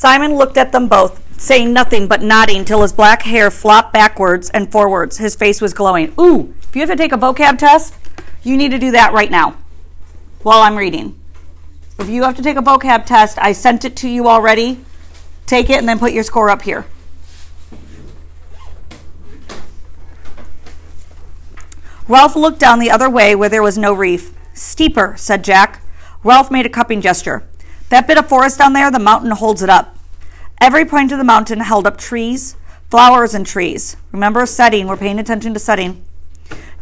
Simon looked at them both, saying nothing but nodding till his black hair flopped backwards and forwards. His face was glowing. Ooh, if you have to take a vocab test, you need to do that right now while I'm reading. If you have to take a vocab test, I sent it to you already. Take it and then put your score up here. Ralph looked down the other way where there was no reef. Steeper, said Jack. Ralph made a cupping gesture. That bit of forest down there, the mountain holds it up. Every point of the mountain held up trees, flowers, and trees. Remember setting, we're paying attention to setting.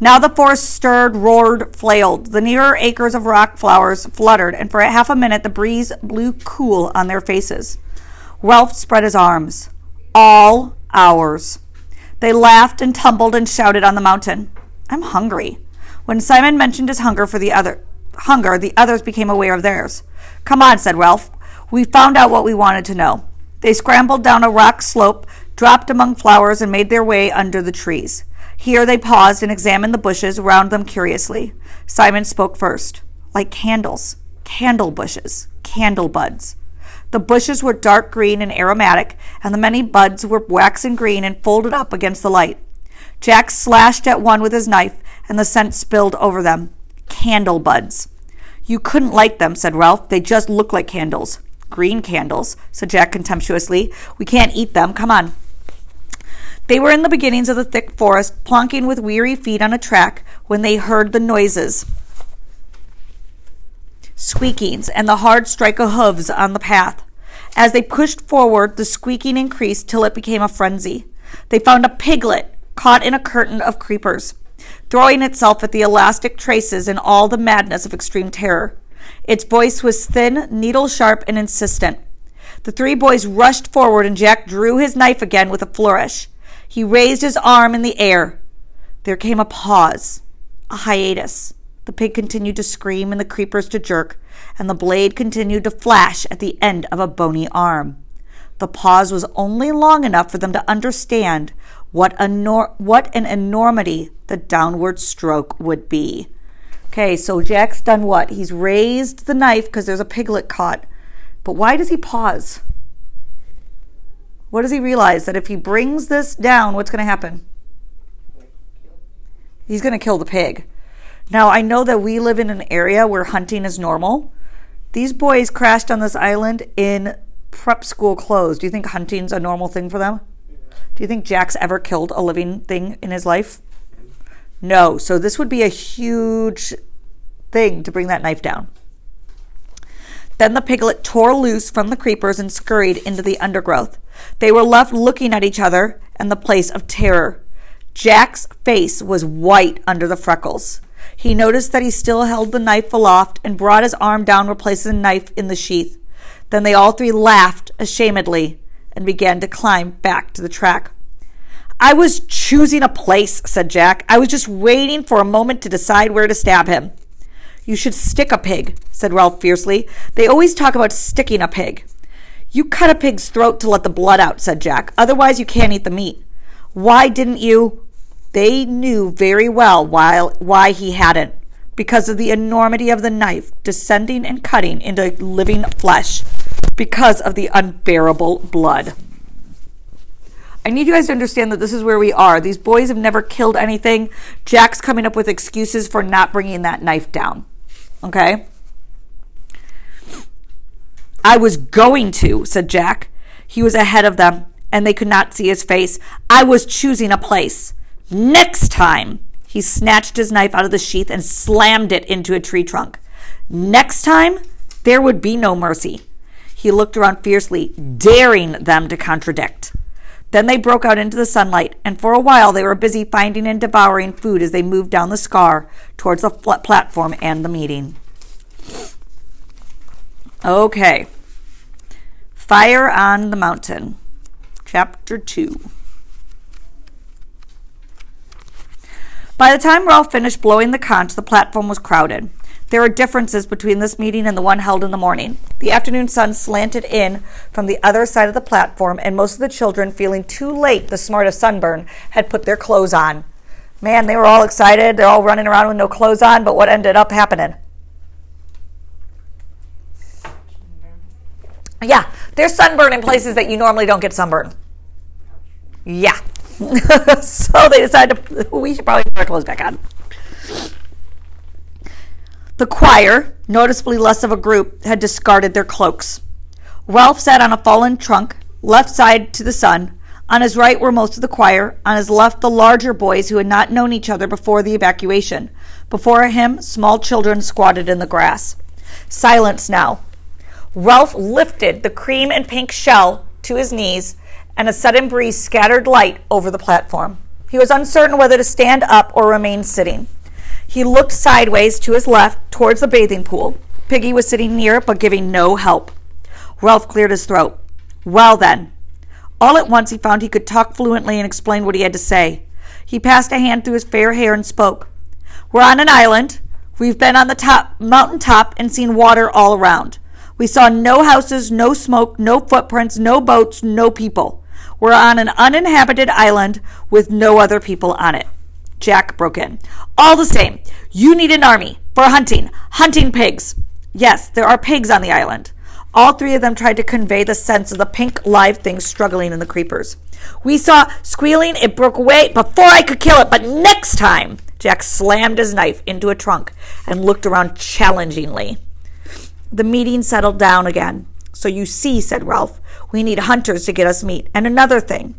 Now the forest stirred, roared, flailed. The nearer acres of rock flowers fluttered, and for half a minute the breeze blew cool on their faces. Ralph spread his arms. All ours. They laughed and tumbled and shouted on the mountain. I'm hungry. When Simon mentioned his hunger for the other hunger, the others became aware of theirs. Come on, said Ralph. We found out what we wanted to know. They scrambled down a rock slope, dropped among flowers, and made their way under the trees. Here they paused and examined the bushes around them curiously. Simon spoke first. Like candles, candle bushes, candle buds. The bushes were dark green and aromatic, and the many buds were waxen green and folded up against the light. Jack slashed at one with his knife, and the scent spilled over them. Candle buds. You couldn't like them, said Ralph. They just look like candles. Green candles, said Jack contemptuously. We can't eat them. Come on. They were in the beginnings of the thick forest, plonking with weary feet on a track, when they heard the noises squeakings and the hard strike of hooves on the path. As they pushed forward, the squeaking increased till it became a frenzy. They found a piglet caught in a curtain of creepers, throwing itself at the elastic traces in all the madness of extreme terror. Its voice was thin, needle sharp, and insistent. The three boys rushed forward, and Jack drew his knife again with a flourish. He raised his arm in the air. There came a pause, a hiatus. The pig continued to scream and the creepers to jerk, and the blade continued to flash at the end of a bony arm. The pause was only long enough for them to understand what, nor- what an enormity the downward stroke would be. Okay, so Jack's done what? He's raised the knife because there's a piglet caught. But why does he pause? What does he realize? That if he brings this down, what's going to happen? He's going to kill the pig. Now, I know that we live in an area where hunting is normal. These boys crashed on this island in prep school clothes. Do you think hunting's a normal thing for them? Do you think Jack's ever killed a living thing in his life? No. So this would be a huge thing to bring that knife down. Then the piglet tore loose from the creepers and scurried into the undergrowth. They were left looking at each other and the place of terror. Jack's face was white under the freckles. He noticed that he still held the knife aloft and brought his arm down, replacing the knife in the sheath. Then they all three laughed ashamedly and began to climb back to the track. I was choosing a place, said Jack. I was just waiting for a moment to decide where to stab him. You should stick a pig, said Ralph fiercely. They always talk about sticking a pig. You cut a pig's throat to let the blood out, said Jack. Otherwise, you can't eat the meat. Why didn't you? They knew very well why, why he hadn't. Because of the enormity of the knife descending and cutting into living flesh. Because of the unbearable blood. I need you guys to understand that this is where we are. These boys have never killed anything. Jack's coming up with excuses for not bringing that knife down. Okay? I was going to, said Jack. He was ahead of them, and they could not see his face. I was choosing a place. Next time, he snatched his knife out of the sheath and slammed it into a tree trunk. Next time, there would be no mercy. He looked around fiercely, daring them to contradict. Then they broke out into the sunlight, and for a while they were busy finding and devouring food as they moved down the scar towards the platform and the meeting. Okay. Fire on the Mountain, Chapter 2. By the time Ralph finished blowing the conch, the platform was crowded. There were differences between this meeting and the one held in the morning. The afternoon sun slanted in from the other side of the platform, and most of the children, feeling too late the smart of sunburn, had put their clothes on. Man, they were all excited. They're all running around with no clothes on, but what ended up happening? Yeah, there's sunburn in places that you normally don't get sunburn. Yeah. so they decided to, we should probably put our clothes back on. The choir, noticeably less of a group, had discarded their cloaks. Ralph sat on a fallen trunk, left side to the sun. On his right were most of the choir, on his left the larger boys who had not known each other before the evacuation. Before him, small children squatted in the grass. Silence now. Ralph lifted the cream and pink shell to his knees, and a sudden breeze scattered light over the platform. He was uncertain whether to stand up or remain sitting. He looked sideways to his left towards the bathing pool. Piggy was sitting near but giving no help. Ralph cleared his throat. Well, then. All at once he found he could talk fluently and explain what he had to say. He passed a hand through his fair hair and spoke. We're on an island. We've been on the top mountain top and seen water all around. We saw no houses, no smoke, no footprints, no boats, no people. We're on an uninhabited island with no other people on it. Jack broke in. All the same, you need an army for hunting, hunting pigs. Yes, there are pigs on the island. All three of them tried to convey the sense of the pink live thing struggling in the creepers. We saw squealing, it broke away before I could kill it, but next time, Jack slammed his knife into a trunk and looked around challengingly. The meeting settled down again. So you see, said Ralph, we need hunters to get us meat. And another thing,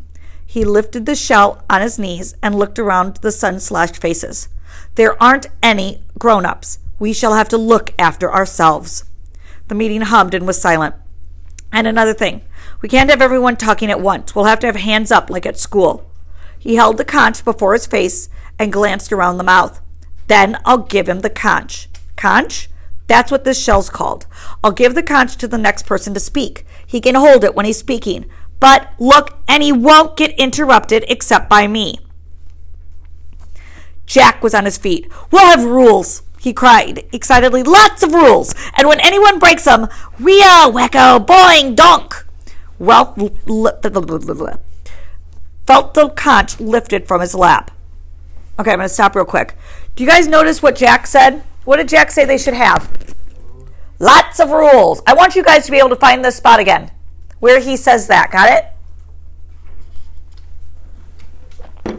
he lifted the shell on his knees and looked around the sun slashed faces. There aren't any grown ups. We shall have to look after ourselves. The meeting hummed and was silent. And another thing, we can't have everyone talking at once. We'll have to have hands up like at school. He held the conch before his face and glanced around the mouth. Then I'll give him the conch. Conch? That's what this shell's called. I'll give the conch to the next person to speak. He can hold it when he's speaking, but look, and he won't get interrupted except by me. Jack was on his feet. We'll have rules, he cried excitedly. Lots of rules. And when anyone breaks them, Rio, wacko, boing, donk. Ralph felt the conch lifted from his lap. Okay, I'm going to stop real quick. Do you guys notice what Jack said? What did Jack say they should have? Lots of rules. I want you guys to be able to find this spot again where he says that. Got it?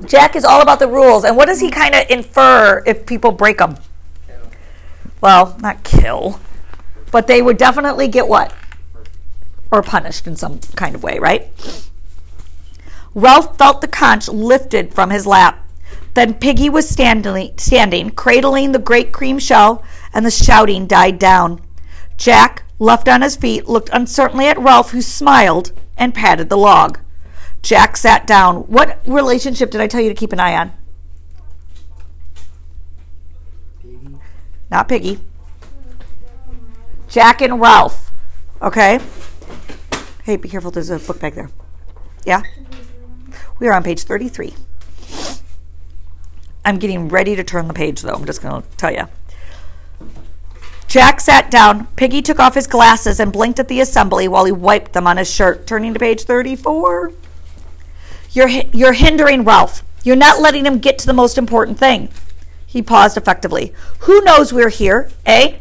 Jack is all about the rules. And what does he kind of infer if people break them? Well, not kill, but they would definitely get what? Or punished in some kind of way, right? Ralph felt the conch lifted from his lap. Then Piggy was standing, standing, cradling the great cream shell, and the shouting died down. Jack, left on his feet, looked uncertainly at Ralph, who smiled and patted the log. Jack sat down. What relationship did I tell you to keep an eye on? Piggy. Not Piggy. Jack and Ralph. Okay? Hey, be careful. There's a book bag there. Yeah? We are on page 33. I'm getting ready to turn the page, though. I'm just going to tell you. Jack sat down. Piggy took off his glasses and blinked at the assembly while he wiped them on his shirt, turning to page 34. You're, you're hindering Ralph. You're not letting him get to the most important thing. He paused effectively. Who knows we're here, eh?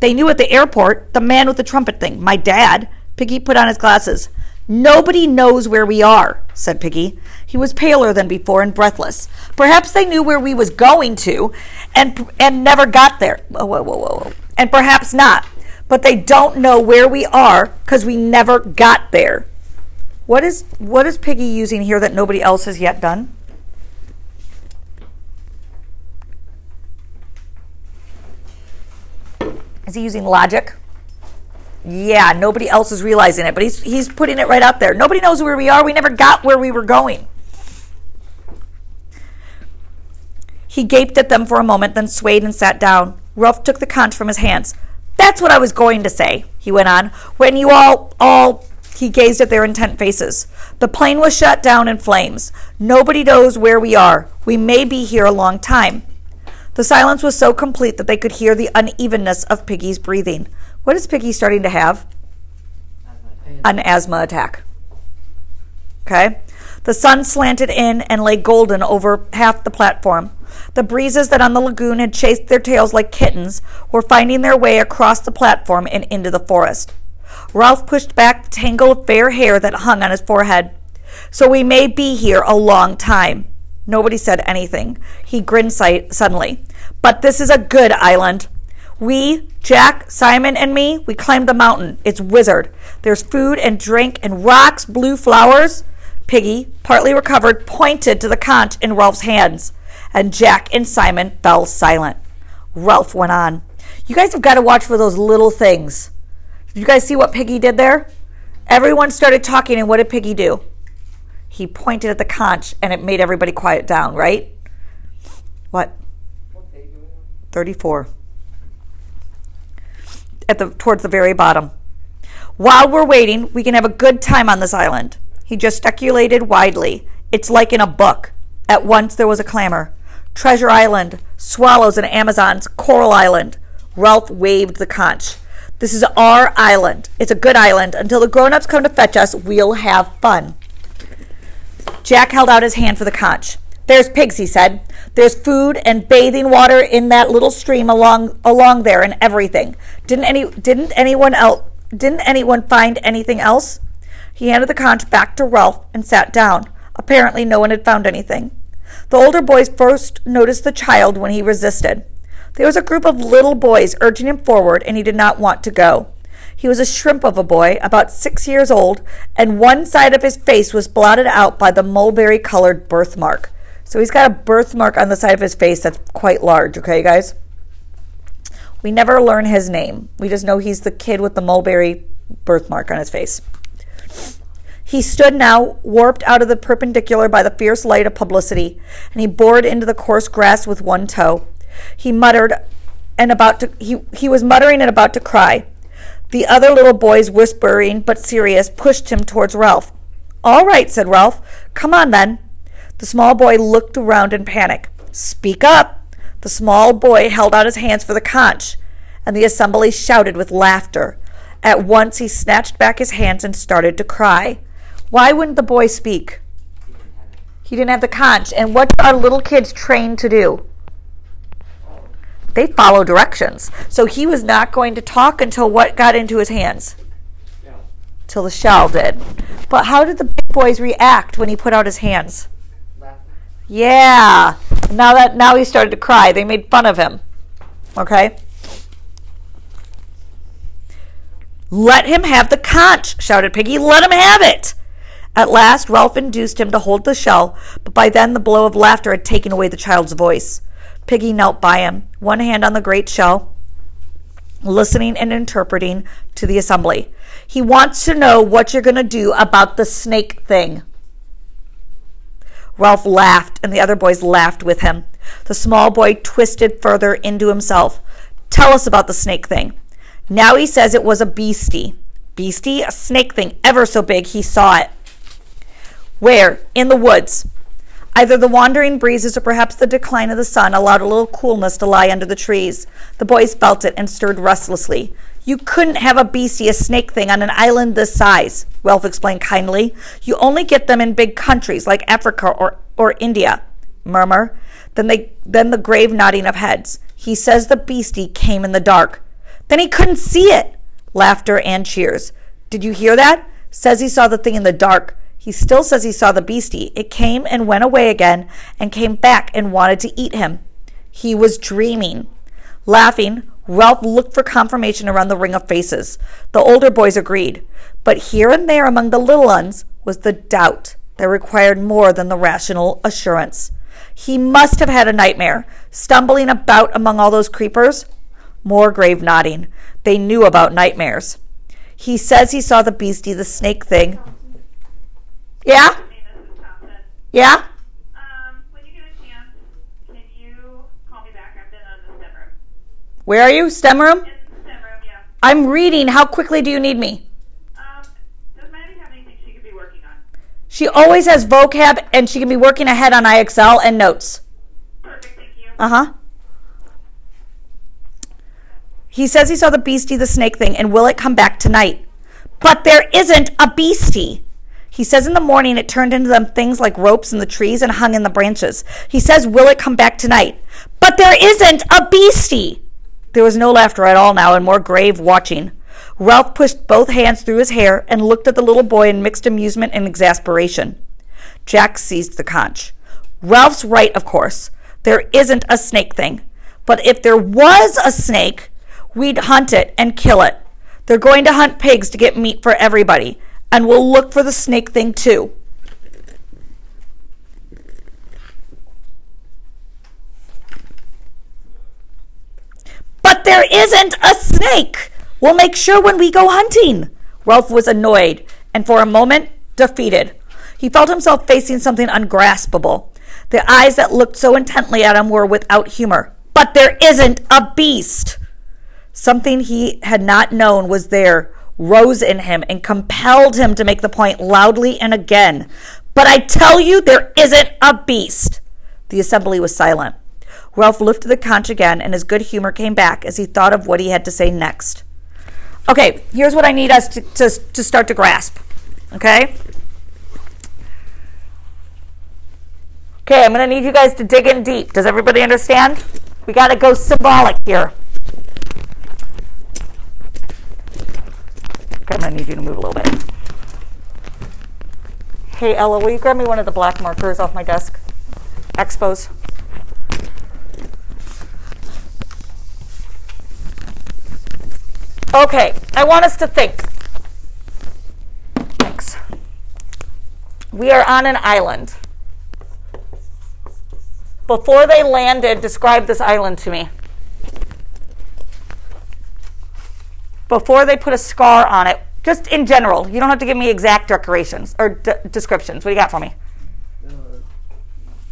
They knew at the airport, the man with the trumpet thing, my dad. Piggy put on his glasses. Nobody knows where we are, said Piggy. He was paler than before and breathless. Perhaps they knew where we was going to and and never got there. Whoa, whoa, whoa, whoa and perhaps not, but they don't know where we are because we never got there. What is what is Piggy using here that nobody else has yet done? Is he using logic? Yeah, nobody else is realizing it, but he's he's putting it right out there. Nobody knows where we are. We never got where we were going. He gaped at them for a moment, then swayed and sat down. Ralph took the conch from his hands. That's what I was going to say, he went on. When you all, all, he gazed at their intent faces. The plane was shut down in flames. Nobody knows where we are. We may be here a long time. The silence was so complete that they could hear the unevenness of Piggy's breathing. What is Piggy starting to have? An asthma attack. Okay? The sun slanted in and lay golden over half the platform. The breezes that on the lagoon had chased their tails like kittens were finding their way across the platform and into the forest. Ralph pushed back the tangle of fair hair that hung on his forehead. So we may be here a long time. Nobody said anything. He grinned suddenly. But this is a good island. We, Jack, Simon, and me, we climbed the mountain. It's wizard. There's food and drink and rocks, blue flowers. Piggy, partly recovered, pointed to the conch in Ralph's hands, and Jack and Simon fell silent. Ralph went on. You guys have got to watch for those little things. Did you guys see what Piggy did there? Everyone started talking, and what did Piggy do? He pointed at the conch, and it made everybody quiet down, right? What? 34. At the towards the very bottom. While we're waiting, we can have a good time on this island. He gesticulated widely. It's like in a book. At once there was a clamor. Treasure Island, swallows and Amazons, Coral Island. Ralph waved the conch. This is our island. It's a good island. Until the grown ups come to fetch us, we'll have fun. Jack held out his hand for the conch. There's pigs, he said. There's food and bathing water in that little stream along along there and everything. Didn't any didn't anyone else didn't anyone find anything else? He handed the conch back to Ralph and sat down. Apparently no one had found anything. The older boys first noticed the child when he resisted. There was a group of little boys urging him forward, and he did not want to go. He was a shrimp of a boy, about six years old, and one side of his face was blotted out by the mulberry colored birthmark. So he's got a birthmark on the side of his face that's quite large, okay, guys? We never learn his name. We just know he's the kid with the mulberry birthmark on his face. He stood now, warped out of the perpendicular by the fierce light of publicity, and he bored into the coarse grass with one toe. He muttered and about to he, he was muttering and about to cry. The other little boys, whispering but serious, pushed him towards Ralph. All right, said Ralph. Come on then. The small boy looked around in panic. Speak up. The small boy held out his hands for the conch, and the assembly shouted with laughter. At once he snatched back his hands and started to cry. Why wouldn't the boy speak? He didn't have the conch. And what are little kids trained to do? they follow directions. So he was not going to talk until what got into his hands? Till the shell did. But how did the big boys react when he put out his hands? Yeah. Now that now he started to cry. They made fun of him. Okay? Let him have the conch, shouted Piggy. Let him have it. At last, Ralph induced him to hold the shell, but by then the blow of laughter had taken away the child's voice. Piggy knelt by him, one hand on the great shell, listening and interpreting to the assembly. He wants to know what you're going to do about the snake thing. Ralph laughed, and the other boys laughed with him. The small boy twisted further into himself. Tell us about the snake thing. Now he says it was a beastie. Beastie? A snake thing ever so big. He saw it. Where? In the woods. Either the wandering breezes or perhaps the decline of the sun allowed a little coolness to lie under the trees. The boys felt it and stirred restlessly. You couldn't have a beastie, a snake thing, on an island this size, Ralph explained kindly. You only get them in big countries like Africa or, or India. Murmur. Then, they, then the grave nodding of heads. He says the beastie came in the dark. Then he couldn't see it. Laughter and cheers. Did you hear that? Says he saw the thing in the dark. He still says he saw the beastie. It came and went away again and came back and wanted to eat him. He was dreaming. Laughing, Ralph looked for confirmation around the ring of faces. The older boys agreed, but here and there among the little ones was the doubt that required more than the rational assurance. He must have had a nightmare, stumbling about among all those creepers. More grave nodding. They knew about nightmares. He says he saw the beastie, the snake thing, yeah? Yeah? Um, when you get a chance, can you call me back? I've been on the STEM room. Where are you? STEM room? In STEM room, yeah. I'm reading. How quickly do you need me? Um, does Maddie have anything she could be working on? She always has vocab and she can be working ahead on IXL and notes. Perfect, thank you. Uh huh. He says he saw the beastie, the snake thing, and will it come back tonight? But there isn't a beastie. He says in the morning it turned into them things like ropes in the trees and hung in the branches. He says, Will it come back tonight? But there isn't a beastie. There was no laughter at all now and more grave watching. Ralph pushed both hands through his hair and looked at the little boy in mixed amusement and exasperation. Jack seized the conch. Ralph's right, of course. There isn't a snake thing. But if there was a snake, we'd hunt it and kill it. They're going to hunt pigs to get meat for everybody, and we'll look for the snake thing too. But there isn't a snake. We'll make sure when we go hunting. Ralph was annoyed and for a moment defeated. He felt himself facing something ungraspable. The eyes that looked so intently at him were without humor. But there isn't a beast. Something he had not known was there, rose in him, and compelled him to make the point loudly and again. But I tell you, there isn't a beast. The assembly was silent. Ralph lifted the conch again, and his good humor came back as he thought of what he had to say next. Okay, here's what I need us to, to, to start to grasp. Okay? Okay, I'm going to need you guys to dig in deep. Does everybody understand? We got to go symbolic here. Okay, To need you to move a little bit. Hey, Ella, will you grab me one of the black markers off my desk? Expos. Okay, I want us to think. Thanks. We are on an island. Before they landed, describe this island to me. Before they put a scar on it, just in general, you don't have to give me exact decorations or d- descriptions. What do you got for me? Uh,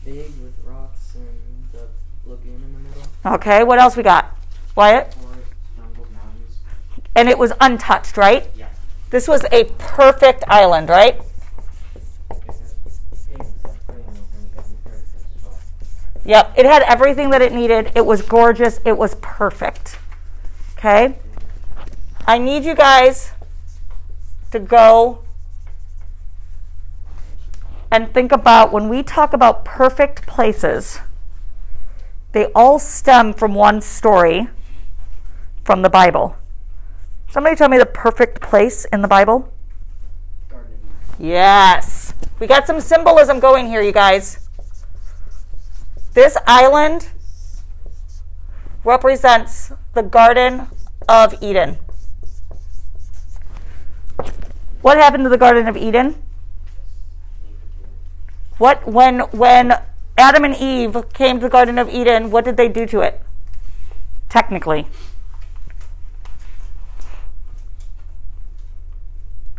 big with rocks and the lagoon in the middle. Okay, what else we got? Wyatt? Forest, jungle, mountains. And it was untouched, right? Yeah. This was a perfect island, right? Yep, it had everything that it needed. It was gorgeous. It was perfect. Okay? I need you guys to go and think about when we talk about perfect places, they all stem from one story from the Bible. Somebody tell me the perfect place in the Bible? Garden. Yes. We got some symbolism going here, you guys. This island represents the Garden of Eden. What happened to the Garden of Eden? What when when Adam and Eve came to the Garden of Eden, what did they do to it? Technically.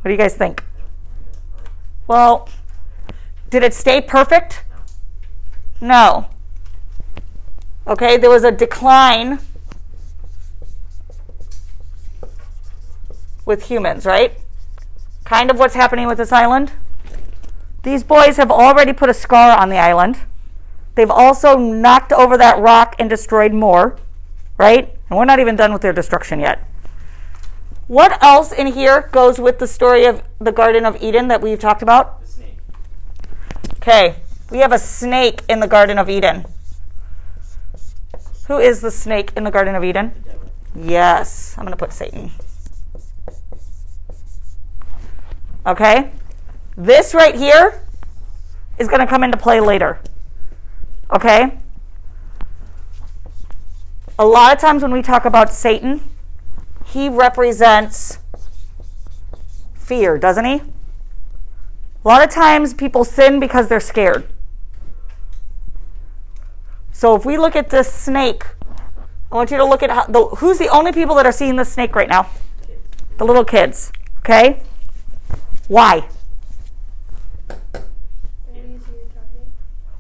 What do you guys think? Well, did it stay perfect? No. Okay, there was a decline with humans, right? Kind of what's happening with this island. These boys have already put a scar on the island. They've also knocked over that rock and destroyed more, right? And we're not even done with their destruction yet. What else in here goes with the story of the Garden of Eden that we've talked about? The snake. Okay, we have a snake in the Garden of Eden. Who is the snake in the Garden of Eden? Yes, I'm going to put Satan. Okay? This right here is going to come into play later. Okay? A lot of times when we talk about Satan, he represents fear, doesn't he? A lot of times people sin because they're scared. So if we look at this snake, I want you to look at how, the, who's the only people that are seeing the snake right now? The little kids. Okay? Why?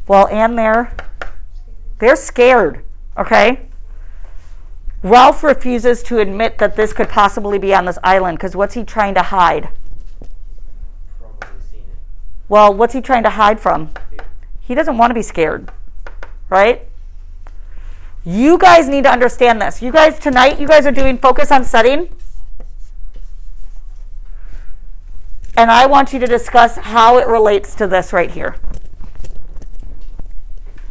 Well, and they're they're scared. Okay? Ralph refuses to admit that this could possibly be on this island because what's he trying to hide? Well, what's he trying to hide from? He doesn't want to be scared, right? You guys need to understand this. You guys, tonight, you guys are doing focus on setting. And I want you to discuss how it relates to this right here.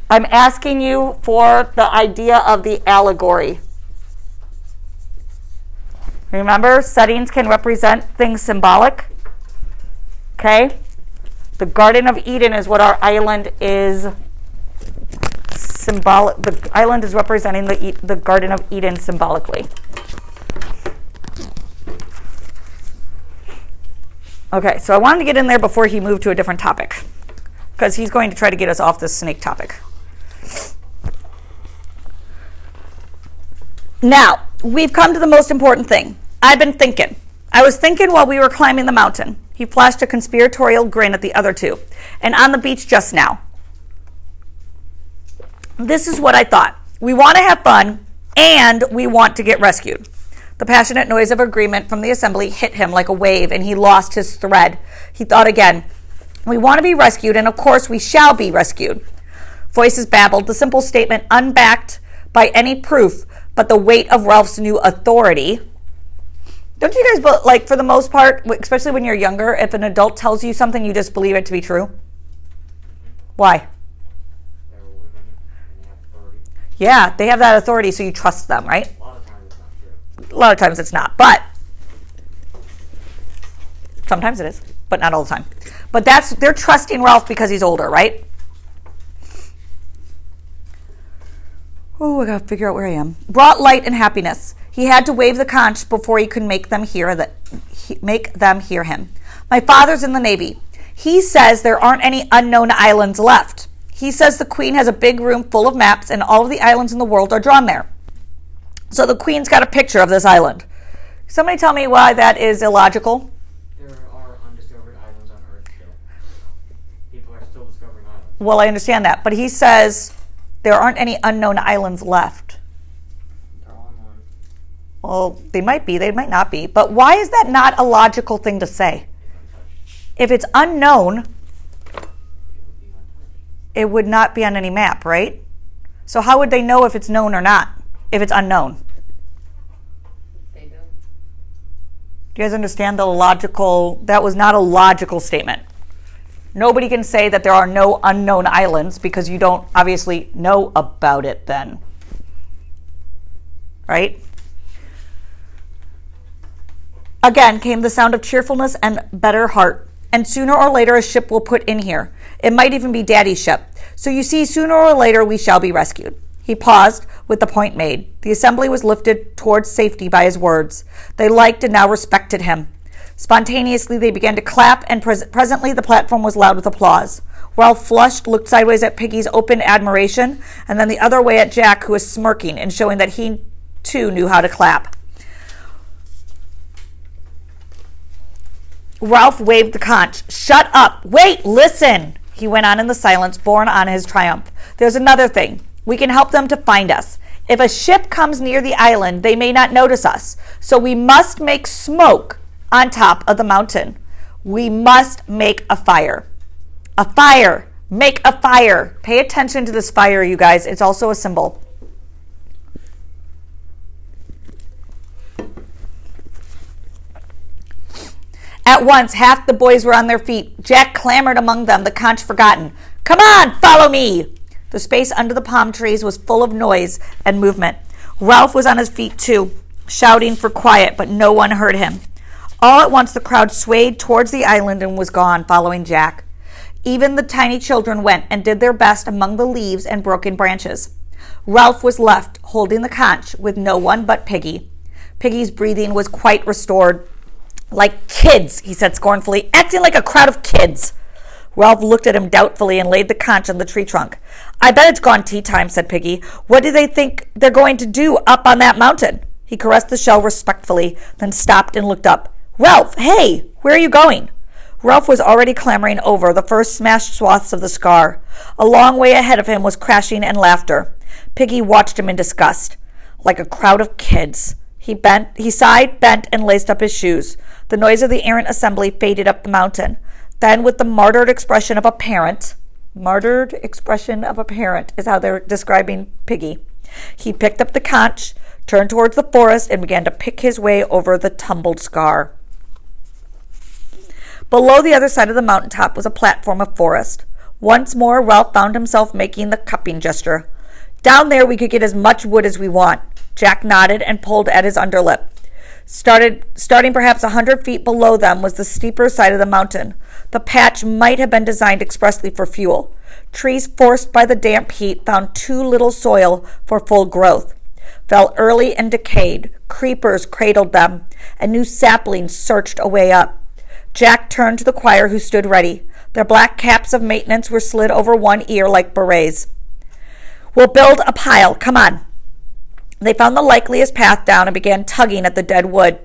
I'm asking you for the idea of the allegory. Remember, settings can represent things symbolic. Okay? The Garden of Eden is what our island is symbolic. The island is representing the, the Garden of Eden symbolically. Okay, so I wanted to get in there before he moved to a different topic because he's going to try to get us off this snake topic. Now, we've come to the most important thing. I've been thinking. I was thinking while we were climbing the mountain. He flashed a conspiratorial grin at the other two. And on the beach just now. This is what I thought. We want to have fun and we want to get rescued. The passionate noise of agreement from the assembly hit him like a wave and he lost his thread. He thought again, We want to be rescued and of course we shall be rescued. Voices babbled, the simple statement unbacked by any proof but the weight of Ralph's new authority. Don't you guys, but like for the most part, especially when you're younger, if an adult tells you something, you just believe it to be true? Why? They're women and they have authority. Yeah, they have that authority, so you trust them, right? A lot of times it's not but sometimes it is, but not all the time. But that's they're trusting Ralph because he's older, right? Oh, I gotta figure out where I am. Brought light and happiness. He had to wave the conch before he could make them hear that he, make them hear him. My father's in the navy. He says there aren't any unknown islands left. He says the queen has a big room full of maps and all of the islands in the world are drawn there. So the queen's got a picture of this island. Somebody tell me why that is illogical. There are undiscovered islands on Earth still. People are still discovering islands. Well, I understand that, but he says there aren't any unknown islands left. They're one. Well, they might be, they might not be. But why is that not a logical thing to say? If it's unknown, It would be untouched. it would not be on any map, right? So how would they know if it's known or not? If it's unknown? Don't. Do you guys understand the logical? That was not a logical statement. Nobody can say that there are no unknown islands because you don't obviously know about it then. Right? Again came the sound of cheerfulness and better heart. And sooner or later, a ship will put in here. It might even be Daddy's ship. So you see, sooner or later, we shall be rescued. He paused with the point made. The assembly was lifted towards safety by his words. They liked and now respected him. Spontaneously, they began to clap, and pres- presently the platform was loud with applause. Ralph flushed, looked sideways at Piggy's open admiration, and then the other way at Jack, who was smirking and showing that he too knew how to clap. Ralph waved the conch. Shut up! Wait, listen! He went on in the silence, borne on his triumph. There's another thing. We can help them to find us. If a ship comes near the island, they may not notice us. So we must make smoke on top of the mountain. We must make a fire. A fire! Make a fire! Pay attention to this fire, you guys. It's also a symbol. At once, half the boys were on their feet. Jack clamored among them, the conch forgotten. Come on, follow me! The space under the palm trees was full of noise and movement. Ralph was on his feet too, shouting for quiet, but no one heard him. All at once, the crowd swayed towards the island and was gone, following Jack. Even the tiny children went and did their best among the leaves and broken branches. Ralph was left, holding the conch, with no one but Piggy. Piggy's breathing was quite restored. Like kids, he said scornfully, acting like a crowd of kids. Ralph looked at him doubtfully and laid the conch on the tree trunk. I bet it's gone tea time, said Piggy. What do they think they're going to do up on that mountain? He caressed the shell respectfully, then stopped and looked up. Ralph, hey, where are you going? Ralph was already clambering over the first smashed swaths of the scar. A long way ahead of him was crashing and laughter. Piggy watched him in disgust. Like a crowd of kids. He bent, he sighed, bent, and laced up his shoes. The noise of the errant assembly faded up the mountain. Then, with the martyred expression of a parent, martyred expression of a parent is how they're describing Piggy. He picked up the conch, turned towards the forest, and began to pick his way over the tumbled scar. Below the other side of the mountaintop was a platform of forest. Once more, Ralph found himself making the cupping gesture. Down there, we could get as much wood as we want. Jack nodded and pulled at his underlip. Started, starting perhaps a hundred feet below them was the steeper side of the mountain. The patch might have been designed expressly for fuel. Trees forced by the damp heat found too little soil for full growth. Fell early and decayed. Creepers cradled them, and new saplings searched a way up. Jack turned to the choir who stood ready. Their black caps of maintenance were slid over one ear like berets. We'll build a pile. Come on. They found the likeliest path down and began tugging at the dead wood.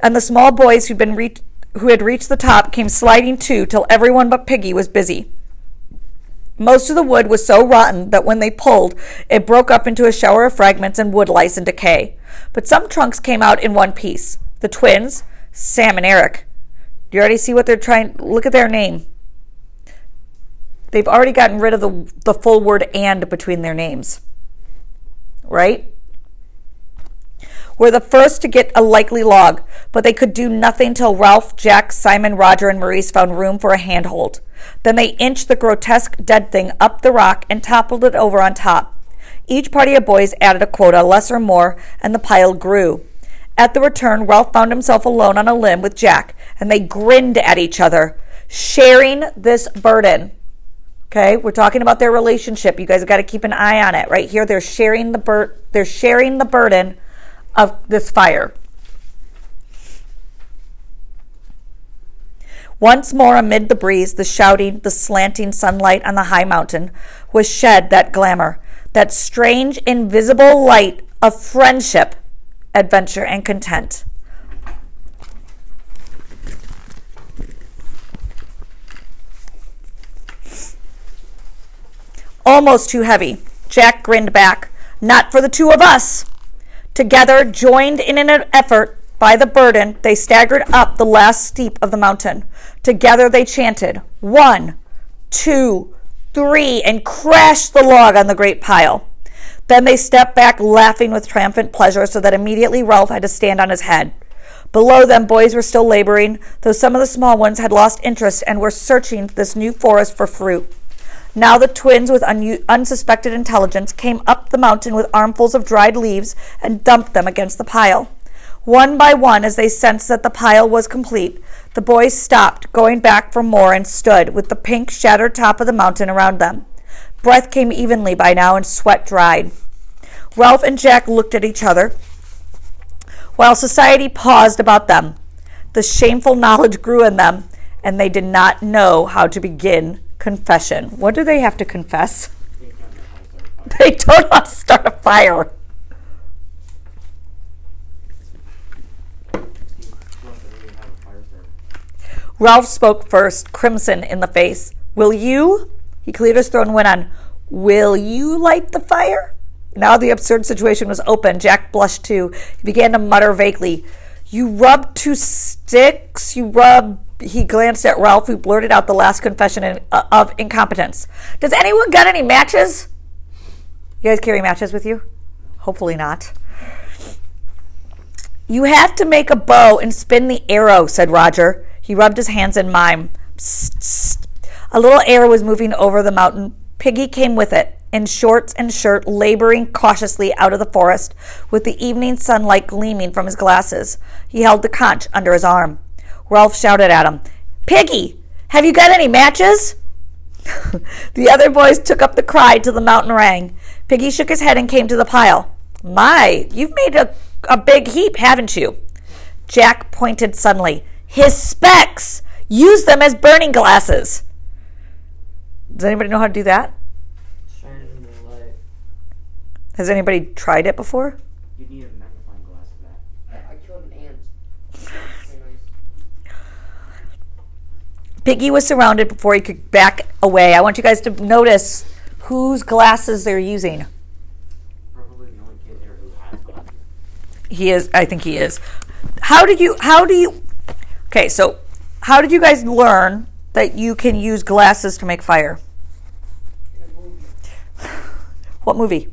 And the small boys who'd been reach- who had reached the top came sliding too till everyone but Piggy was busy. Most of the wood was so rotten that when they pulled, it broke up into a shower of fragments and wood lice and decay. But some trunks came out in one piece. The twins, Sam and Eric. Do you already see what they're trying? Look at their name. They've already gotten rid of the, the full word and between their names. Right? Were the first to get a likely log, but they could do nothing till Ralph, Jack, Simon, Roger, and Maurice found room for a handhold. Then they inched the grotesque dead thing up the rock and toppled it over on top. Each party of boys added a quota, less or more, and the pile grew. At the return, Ralph found himself alone on a limb with Jack, and they grinned at each other, sharing this burden. Okay, we're talking about their relationship. You guys have got to keep an eye on it. Right here, they're sharing the bur- they're sharing the burden of this fire. Once more amid the breeze, the shouting, the slanting sunlight on the high mountain was shed that glamour, that strange invisible light of friendship, adventure, and content. Almost too heavy. Jack grinned back. Not for the two of us. Together, joined in an effort by the burden, they staggered up the last steep of the mountain. Together they chanted, one, two, three, and crashed the log on the great pile. Then they stepped back, laughing with triumphant pleasure, so that immediately Ralph had to stand on his head. Below them, boys were still laboring, though some of the small ones had lost interest and were searching this new forest for fruit. Now the twins, with un- unsuspected intelligence, came up the mountain with armfuls of dried leaves and dumped them against the pile. One by one, as they sensed that the pile was complete, the boys stopped, going back for more, and stood with the pink, shattered top of the mountain around them. Breath came evenly by now, and sweat dried. Ralph and Jack looked at each other, while society paused about them. The shameful knowledge grew in them, and they did not know how to begin confession. What do they have to confess? They don't how to start a fire. Ralph spoke first, crimson in the face. Will you? He cleared his throat and went on. Will you light the fire? Now the absurd situation was open. Jack blushed too. He began to mutter vaguely. You rub two sticks? You rub. He glanced at Ralph, who blurted out the last confession in, uh, of incompetence. Does anyone got any matches? You guys carry matches with you? Hopefully not. You have to make a bow and spin the arrow, said Roger. He rubbed his hands in mime. Psst, psst. A little air was moving over the mountain. Piggy came with it, in shorts and shirt, laboring cautiously out of the forest, with the evening sunlight gleaming from his glasses. He held the conch under his arm. Ralph shouted at him, Piggy, have you got any matches? the other boys took up the cry till the mountain rang. Piggy shook his head and came to the pile. My, you've made a, a big heap, haven't you? Jack pointed suddenly. His specs! Use them as burning glasses. Does anybody know how to do that? Shine in the light. Has anybody tried it before? You need a magnifying glass for that. I killed an ant. Very nice. Piggy was surrounded before he could back away. I want you guys to notice whose glasses they're using. Probably the only kid there who has one. He is. I think he is. How did you? How do you? Okay, so how did you guys learn that you can use glasses to make fire? In a movie. What movie?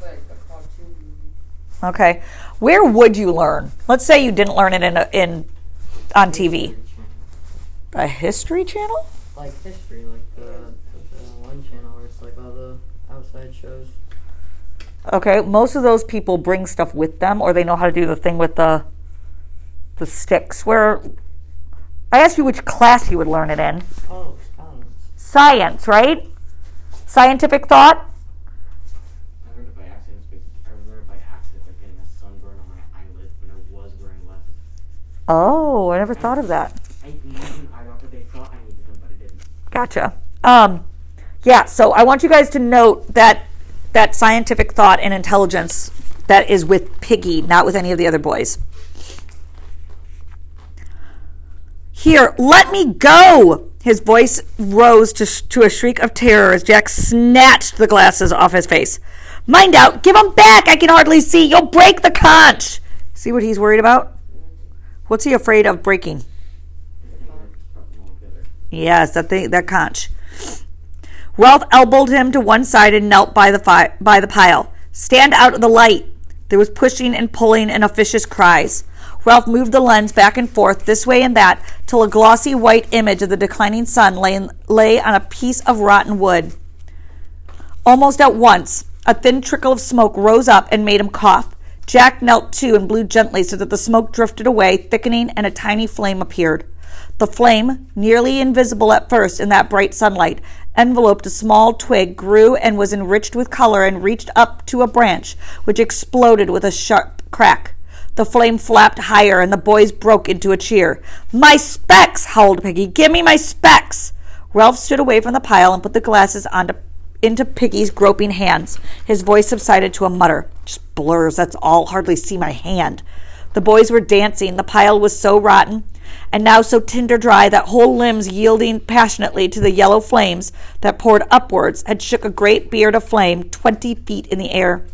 Like a cartoon movie. Okay, where would you learn? Let's say you didn't learn it in a, in on TV. A history channel? like history, like the, the one channel where it's like all the outside shows. Okay, most of those people bring stuff with them, or they know how to do the thing with the the sticks. Where I asked you which class you would learn it in. Oh, science. Science, right? Scientific thought. I learned it by accident. I learned it by accident by getting a sunburn on my eyelid when I was wearing glasses. Oh, I never thought of that. I needed eye doctor. They thought I needed them, but I didn't. Gotcha. Um, yeah, so I want you guys to note that that scientific thought and intelligence that is with Piggy, not with any of the other boys. Here, let me go! His voice rose to, to a shriek of terror as Jack snatched the glasses off his face. Mind out! Give Give 'em back! I can hardly see! You'll break the conch! See what he's worried about? What's he afraid of breaking? Yes, that thing, that conch. Ralph elbowed him to one side and knelt by the fi- by the pile. Stand out of the light. There was pushing and pulling and officious cries. Ralph moved the lens back and forth, this way and that, till a glossy white image of the declining sun lay, in, lay on a piece of rotten wood. Almost at once, a thin trickle of smoke rose up and made him cough. Jack knelt too and blew gently so that the smoke drifted away, thickening, and a tiny flame appeared. The flame, nearly invisible at first in that bright sunlight, enveloped a small twig, grew and was enriched with color, and reached up to a branch, which exploded with a sharp crack. The flame flapped higher, and the boys broke into a cheer. My specs! howled Piggy. Give me my specs! Ralph stood away from the pile and put the glasses onto into Piggy's groping hands. His voice subsided to a mutter. Just blurs, that's all. Hardly see my hand. The boys were dancing. The pile was so rotten and now so tinder dry that whole limbs yielding passionately to the yellow flames that poured upwards had shook a great beard of flame twenty feet in the air.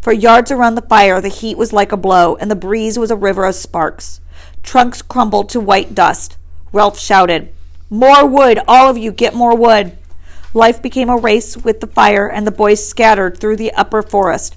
For yards around the fire the heat was like a blow, and the breeze was a river of sparks. Trunks crumbled to white dust. Ralph shouted, More wood! All of you get more wood! Life became a race with the fire, and the boys scattered through the upper forest.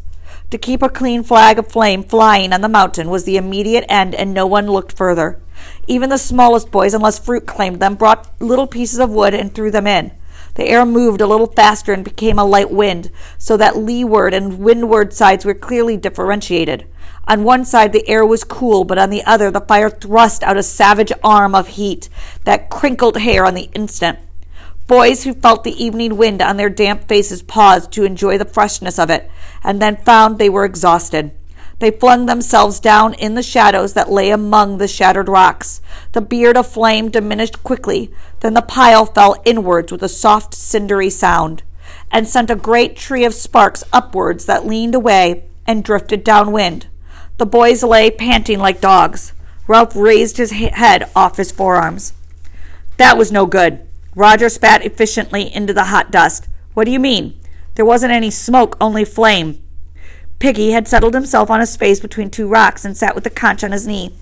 To keep a clean flag of flame flying on the mountain was the immediate end, and no one looked further. Even the smallest boys, unless fruit claimed them, brought little pieces of wood and threw them in. The air moved a little faster and became a light wind, so that leeward and windward sides were clearly differentiated. On one side the air was cool, but on the other the fire thrust out a savage arm of heat that crinkled hair on the instant. Boys who felt the evening wind on their damp faces paused to enjoy the freshness of it, and then found they were exhausted. They flung themselves down in the shadows that lay among the shattered rocks. The beard of flame diminished quickly, then the pile fell inwards with a soft, cindery sound, and sent a great tree of sparks upwards that leaned away and drifted downwind. The boys lay panting like dogs. Ralph raised his head off his forearms. That was no good. Roger spat efficiently into the hot dust. What do you mean? There wasn't any smoke, only flame. Piggy had settled himself on his face between two rocks and sat with the conch on his knee.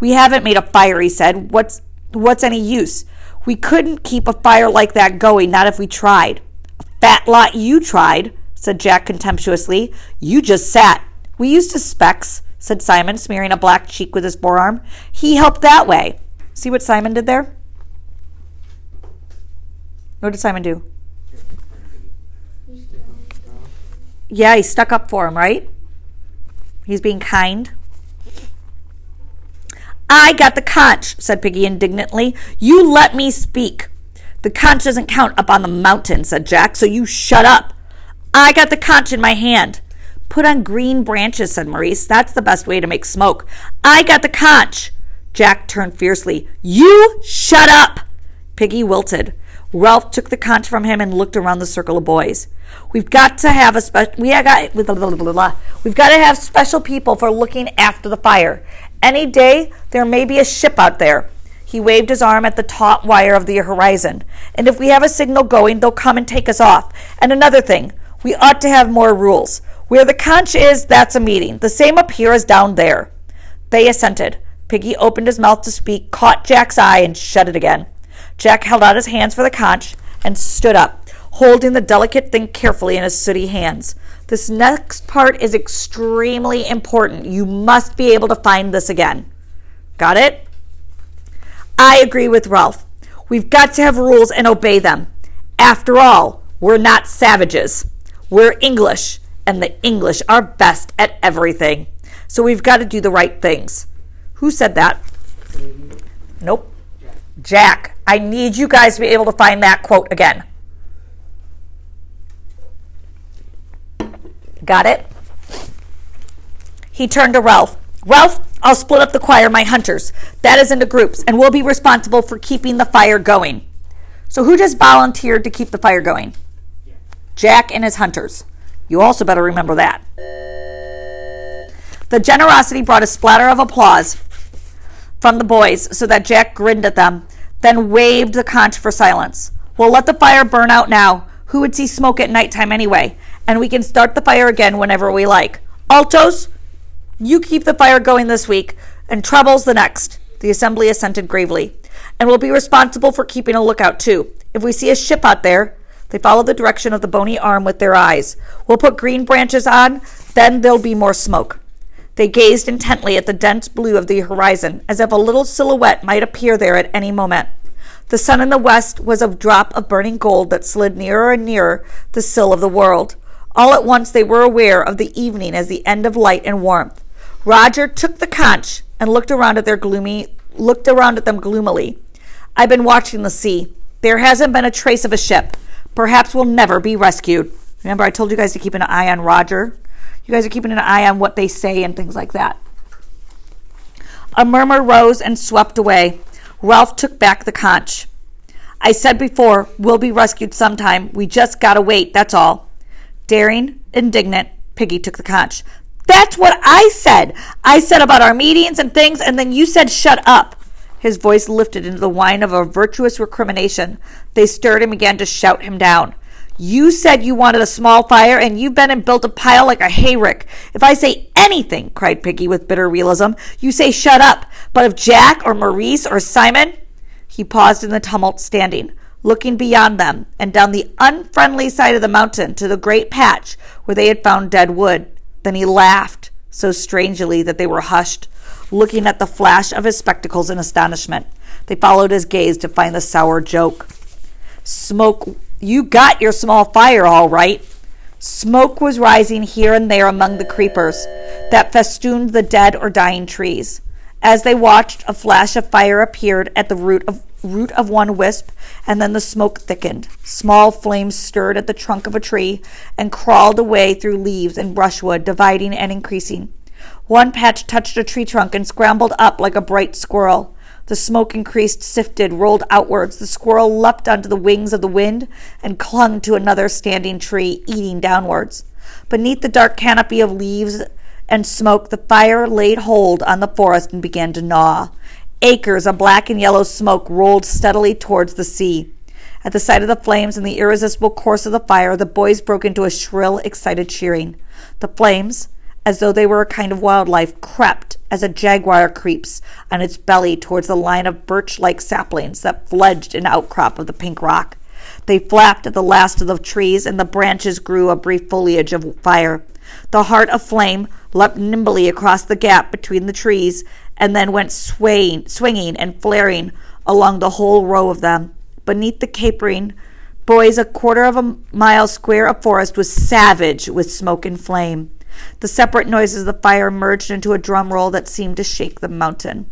We haven't made a fire, he said. What's what's any use? We couldn't keep a fire like that going, not if we tried. A fat lot you tried, said Jack contemptuously. You just sat. We used his specs, said Simon, smearing a black cheek with his forearm. He helped that way. See what Simon did there? What did Simon do? Yeah, he stuck up for him, right? He's being kind. I got the conch, said Piggy indignantly. You let me speak. The conch doesn't count up on the mountain, said Jack, so you shut up. I got the conch in my hand. Put on green branches, said Maurice. That's the best way to make smoke. I got the conch. Jack turned fiercely. You shut up. Piggy wilted. Ralph took the conch from him and looked around the circle of boys. We've got to have a special. We got blah, blah, blah. We've got to have special people for looking after the fire. Any day there may be a ship out there. He waved his arm at the taut wire of the horizon. And if we have a signal going, they'll come and take us off. And another thing, we ought to have more rules. Where the conch is, that's a meeting. The same up here as down there. They assented. Piggy opened his mouth to speak, caught Jack's eye, and shut it again. Jack held out his hands for the conch and stood up, holding the delicate thing carefully in his sooty hands. This next part is extremely important. You must be able to find this again. Got it? I agree with Ralph. We've got to have rules and obey them. After all, we're not savages. We're English, and the English are best at everything. So we've got to do the right things. Who said that? Nope. Jack. I need you guys to be able to find that quote again. Got it? He turned to Ralph. Ralph, I'll split up the choir, my hunters. That is into groups, and we'll be responsible for keeping the fire going. So, who just volunteered to keep the fire going? Jack and his hunters. You also better remember that. The generosity brought a splatter of applause from the boys so that Jack grinned at them, then waved the conch for silence. We'll let the fire burn out now. Who would see smoke at nighttime anyway? And we can start the fire again whenever we like. Altos, you keep the fire going this week, and Trebles the next. The assembly assented gravely. And we'll be responsible for keeping a lookout, too. If we see a ship out there, they follow the direction of the bony arm with their eyes. We'll put green branches on, then there'll be more smoke. They gazed intently at the dense blue of the horizon, as if a little silhouette might appear there at any moment. The sun in the west was a drop of burning gold that slid nearer and nearer the sill of the world. All at once they were aware of the evening as the end of light and warmth. Roger took the conch and looked around at their gloomy looked around at them gloomily. I've been watching the sea. There hasn't been a trace of a ship. Perhaps we'll never be rescued. Remember, I told you guys to keep an eye on Roger? You guys are keeping an eye on what they say and things like that. A murmur rose and swept away. Ralph took back the conch. I said before, we'll be rescued sometime. We just gotta wait, that's all. Daring, indignant, Piggy took the conch. That's what I said. I said about our meetings and things, and then you said shut up. His voice lifted into the whine of a virtuous recrimination. They stirred and began to shout him down. You said you wanted a small fire, and you've been and built a pile like a hayrick. If I say anything, cried Piggy with bitter realism, you say shut up. But if Jack or Maurice or Simon. He paused in the tumult, standing, looking beyond them and down the unfriendly side of the mountain to the great patch where they had found dead wood. Then he laughed so strangely that they were hushed, looking at the flash of his spectacles in astonishment. They followed his gaze to find the sour joke. Smoke, you got your small fire all right. Smoke was rising here and there among the creepers that festooned the dead or dying trees. As they watched, a flash of fire appeared at the root of root of one wisp, and then the smoke thickened. Small flames stirred at the trunk of a tree and crawled away through leaves and brushwood, dividing and increasing. One patch touched a tree trunk and scrambled up like a bright squirrel. The smoke increased, sifted, rolled outwards. The squirrel leapt onto the wings of the wind and clung to another standing tree, eating downwards. Beneath the dark canopy of leaves and smoke, the fire laid hold on the forest and began to gnaw. Acres of black and yellow smoke rolled steadily towards the sea. At the sight of the flames and the irresistible course of the fire, the boys broke into a shrill, excited cheering. The flames, as though they were a kind of wildlife, crept as a jaguar creeps on its belly towards the line of birch like saplings that fledged an outcrop of the pink rock. They flapped at the last of the trees, and the branches grew a brief foliage of fire. The heart of flame leapt nimbly across the gap between the trees and then went swaying, swinging and flaring along the whole row of them. Beneath the capering boys, a quarter of a mile square of forest was savage with smoke and flame. The separate noises of the fire merged into a drum roll that seemed to shake the mountain.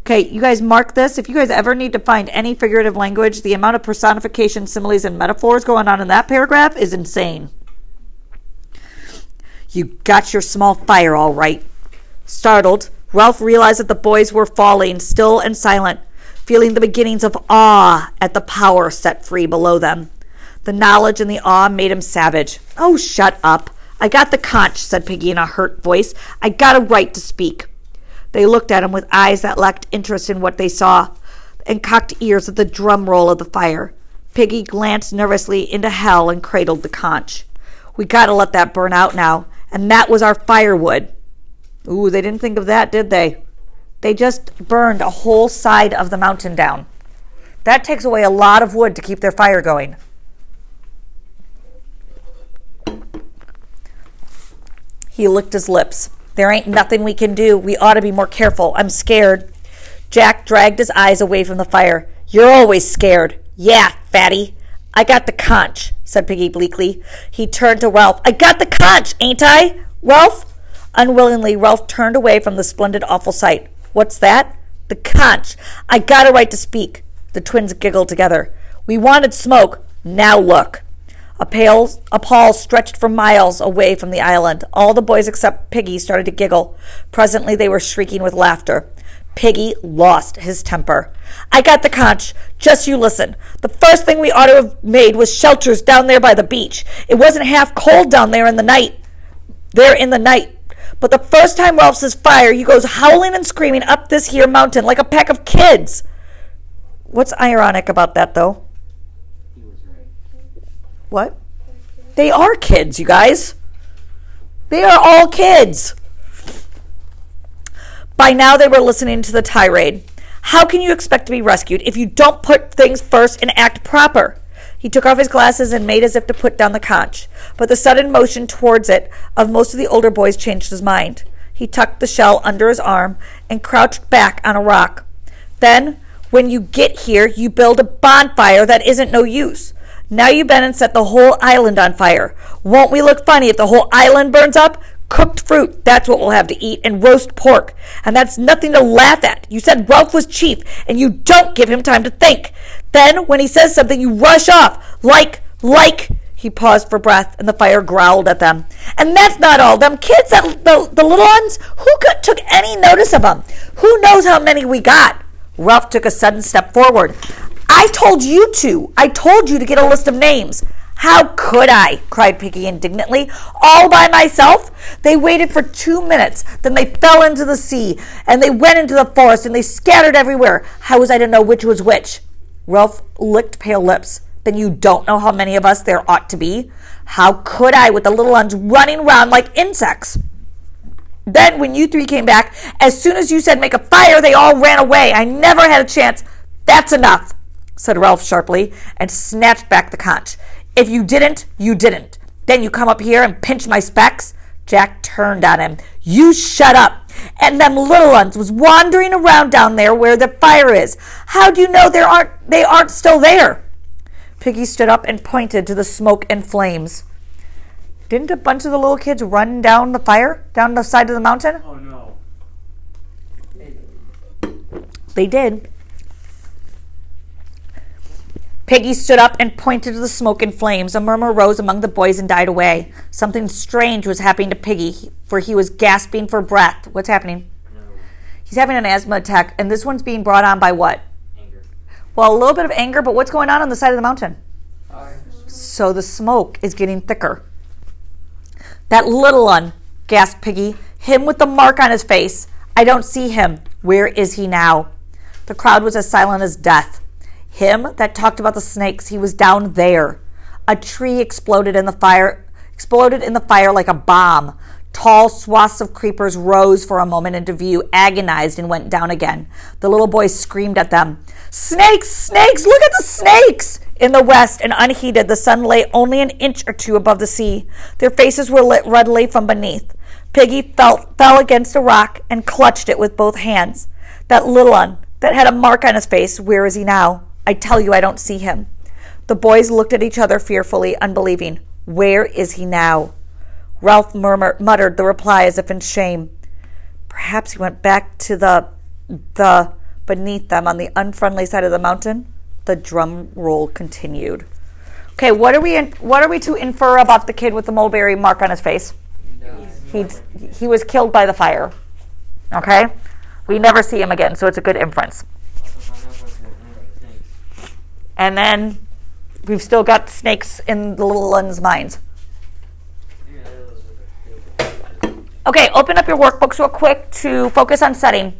Okay, you guys mark this. If you guys ever need to find any figurative language, the amount of personification, similes, and metaphors going on in that paragraph is insane. You got your small fire all right. Startled, Ralph realized that the boys were falling, still and silent, feeling the beginnings of awe at the power set free below them. The knowledge and the awe made him savage. Oh, shut up. I got the conch, said Piggy in a hurt voice. I got a right to speak. They looked at him with eyes that lacked interest in what they saw, and cocked ears at the drum roll of the fire. Piggy glanced nervously into hell and cradled the conch. We gotta let that burn out now, and that was our firewood. Ooh, they didn't think of that, did they? They just burned a whole side of the mountain down. That takes away a lot of wood to keep their fire going. He licked his lips. There ain't nothing we can do. We ought to be more careful. I'm scared. Jack dragged his eyes away from the fire. You're always scared. Yeah, fatty. I got the conch, said Piggy bleakly. He turned to Ralph. I got the conch, ain't I? Ralph? Unwillingly, Ralph turned away from the splendid, awful sight. What's that? The conch. I got a right to speak. The twins giggled together. We wanted smoke. Now look. A pale, a pall stretched for miles away from the island. All the boys except Piggy started to giggle. Presently, they were shrieking with laughter. Piggy lost his temper. I got the conch. Just you listen. The first thing we ought to have made was shelters down there by the beach. It wasn't half cold down there in the night. There in the night. But the first time Ralph says fire, he goes howling and screaming up this here mountain like a pack of kids. What's ironic about that, though? What? They are kids, you guys. They are all kids. By now, they were listening to the tirade. How can you expect to be rescued if you don't put things first and act proper? He took off his glasses and made as if to put down the conch, but the sudden motion towards it of most of the older boys changed his mind. He tucked the shell under his arm and crouched back on a rock. Then, when you get here, you build a bonfire that isn't no use. Now you've been and set the whole island on fire. Won't we look funny if the whole island burns up? Cooked fruit, that's what we'll have to eat, and roast pork. And that's nothing to laugh at. You said Ralph was chief, and you don't give him time to think. Then, when he says something, you rush off. Like, like. He paused for breath, and the fire growled at them. And that's not all. Them kids, that, the, the little ones, who could, took any notice of them? Who knows how many we got? Ralph took a sudden step forward. I told you to. I told you to get a list of names. How could I? cried Piggy indignantly. All by myself? They waited for two minutes. Then they fell into the sea, and they went into the forest, and they scattered everywhere. How was I to know which was which? Ralph licked pale lips. Then you don't know how many of us there ought to be? How could I, with the little ones running around like insects? Then, when you three came back, as soon as you said make a fire, they all ran away. I never had a chance. That's enough, said Ralph sharply, and snatched back the conch. If you didn't, you didn't. Then you come up here and pinch my specs. Jack turned on him. You shut up. And them little ones was wandering around down there where the fire is. How do you know there aren't they aren't still there? Piggy stood up and pointed to the smoke and flames. Didn't a bunch of the little kids run down the fire, down the side of the mountain? Oh no. They did. Peggy stood up and pointed to the smoke and flames. A murmur rose among the boys and died away. Something strange was happening to Piggy, for he was gasping for breath. What's happening? No. He's having an asthma attack, and this one's being brought on by what? Anger. Well, a little bit of anger, but what's going on on the side of the mountain? Fire. So the smoke is getting thicker. That little one, gasped Piggy. Him with the mark on his face. I don't see him. Where is he now? The crowd was as silent as death. Him that talked about the snakes, he was down there. A tree exploded in the fire exploded in the fire like a bomb. Tall swaths of creepers rose for a moment into view, agonized, and went down again. The little boy screamed at them. Snakes! Snakes! Look at the snakes! In the west, and unheeded, the sun lay only an inch or two above the sea. Their faces were lit ruddily from beneath. Piggy fell, fell against a rock and clutched it with both hands. That little one that had a mark on his face, where is he now? I tell you, I don't see him. The boys looked at each other fearfully, unbelieving. Where is he now? Ralph murmured, muttered the reply as if in shame. Perhaps he went back to the the beneath them on the unfriendly side of the mountain. The drum roll continued. Okay, what are we in, what are we to infer about the kid with the mulberry mark on his face? He he was killed by the fire. Okay, we never see him again, so it's a good inference. Also find out what's going on with the snakes. And then we've still got snakes in the little ones' minds. Okay, open up your workbooks real quick to focus on setting.